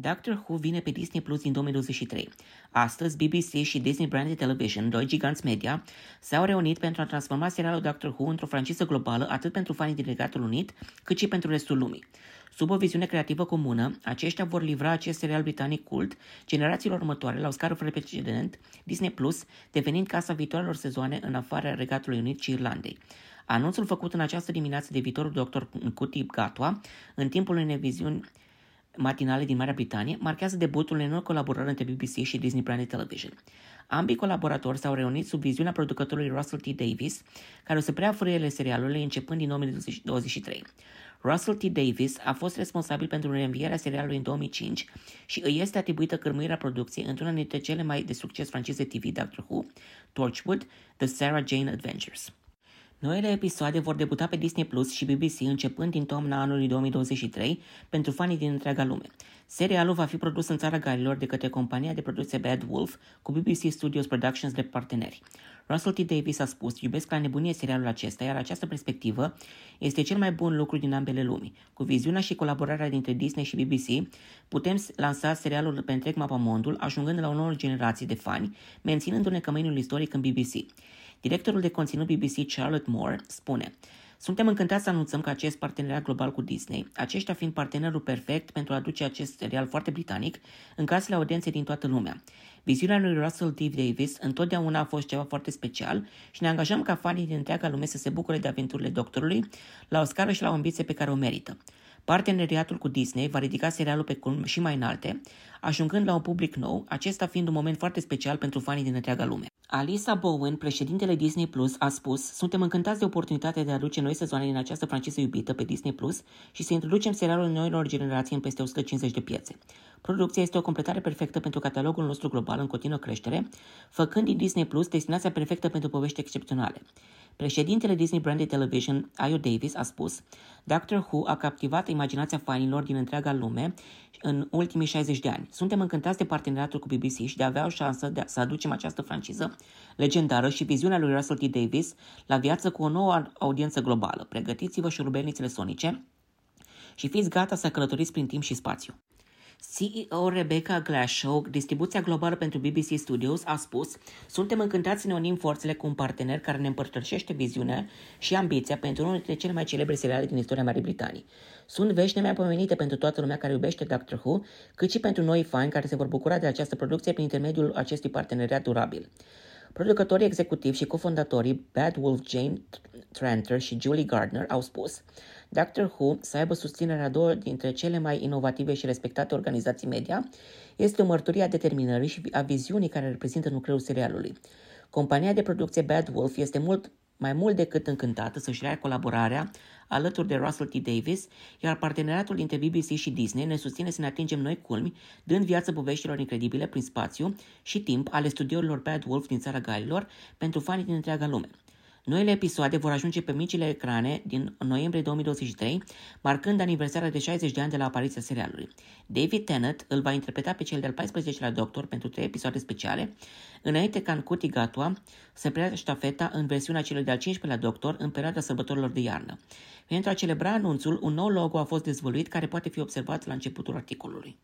Doctor Who vine pe Disney Plus din 2023. Astăzi, BBC și Disney Branded Television, doi giganți media, s-au reunit pentru a transforma serialul Doctor Who într-o franciză globală atât pentru fanii din Regatul Unit, cât și pentru restul lumii. Sub o viziune creativă comună, aceștia vor livra acest serial britanic cult generațiilor următoare la o scară fără precedent, Disney Plus devenind casa viitoarelor sezoane în afara Regatului Unit și Irlandei. Anunțul făcut în această dimineață de viitorul doctor Nkuti Gatwa, în timpul unei viziuni matinale din Marea Britanie, marchează debutul unei noi colaborări între BBC și Disney Branded Television. Ambii colaboratori s-au reunit sub viziunea producătorului Russell T. Davis, care o să preia frâiele serialului începând din 2023. Russell T. Davis a fost responsabil pentru reînvierea serialului în 2005 și îi este atribuită cârmuirea producției într-una dintre cele mai de succes francize TV Doctor Who, Torchwood, The Sarah Jane Adventures. Noile episoade vor debuta pe Disney Plus și BBC începând din toamna anului 2023 pentru fanii din întreaga lume. Serialul va fi produs în țara Galilor de către compania de producție Bad Wolf cu BBC Studios Productions de parteneri. Russell T. Davis a spus, iubesc la nebunie serialul acesta, iar această perspectivă este cel mai bun lucru din ambele lumi. Cu viziunea și colaborarea dintre Disney și BBC, putem lansa serialul pe întreg mapamondul, ajungând la o nouă generație de fani, menținându-ne căminul istoric în BBC. Directorul de conținut BBC Charlotte Moore spune suntem încântați să anunțăm că acest parteneriat global cu Disney, aceștia fiind partenerul perfect pentru a aduce acest serial foarte britanic în casele audienței din toată lumea. Viziunea lui Russell T. Davis întotdeauna a fost ceva foarte special și ne angajăm ca fanii din întreaga lume să se bucure de aventurile doctorului la o scară și la o ambiție pe care o merită. Parteneriatul cu Disney va ridica serialul pe culmi și mai înalte, ajungând la un public nou, acesta fiind un moment foarte special pentru fanii din întreaga lume. Alisa Bowen, președintele Disney Plus, a spus Suntem încântați de oportunitatea de a aduce noi sezoane din această franciză iubită pe Disney Plus și să introducem serialul noilor generații în peste 150 de piețe. Producția este o completare perfectă pentru catalogul nostru global în continuă creștere, făcând din Disney Plus destinația perfectă pentru povești excepționale. Președintele Disney Branded Television, Ayo Davis, a spus Doctor Who a captivat imaginația fanilor din întreaga lume în ultimii 60 de ani. Suntem încântați de parteneriatul cu BBC și de a avea o șansă de a, să aducem această franciză legendară și viziunea lui Russell T. Davis la viață cu o nouă audiență globală. Pregătiți-vă șurubelnițele sonice și fiți gata să călătoriți prin timp și spațiu. CEO Rebecca Glashow, distribuția globală pentru BBC Studios, a spus Suntem încântați să ne unim forțele cu un partener care ne împărtășește viziunea și ambiția pentru unul dintre cele mai celebre seriale din istoria Marii Britanii. Sunt vești nemaipomenite pentru toată lumea care iubește Doctor Who, cât și pentru noi fani care se vor bucura de această producție prin intermediul acestui parteneriat durabil. Producătorii executivi și cofondatorii Bad Wolf Jane Tranter și Julie Gardner au spus Doctor Who să aibă susținerea două dintre cele mai inovative și respectate organizații media este o mărturie a determinării și a viziunii care reprezintă nucleul serialului. Compania de producție Bad Wolf este mult mai mult decât încântată să-și rea colaborarea alături de Russell T. Davis, iar parteneriatul dintre BBC și Disney ne susține să ne atingem noi culmi, dând viață poveștilor incredibile prin spațiu și timp ale studiourilor Bad Wolf din țara Galilor pentru fanii din întreaga lume. Noile episoade vor ajunge pe micile ecrane din noiembrie 2023, marcând aniversarea de 60 de ani de la apariția serialului. David Tennant îl va interpreta pe cel de-al 14-lea Doctor pentru trei episoade speciale, înainte ca Ncuti Gatua să preia ștafeta în versiunea celui de-al 15-lea Doctor în perioada sărbătorilor de iarnă. Pentru a celebra anunțul, un nou logo a fost dezvăluit care poate fi observat la începutul articolului.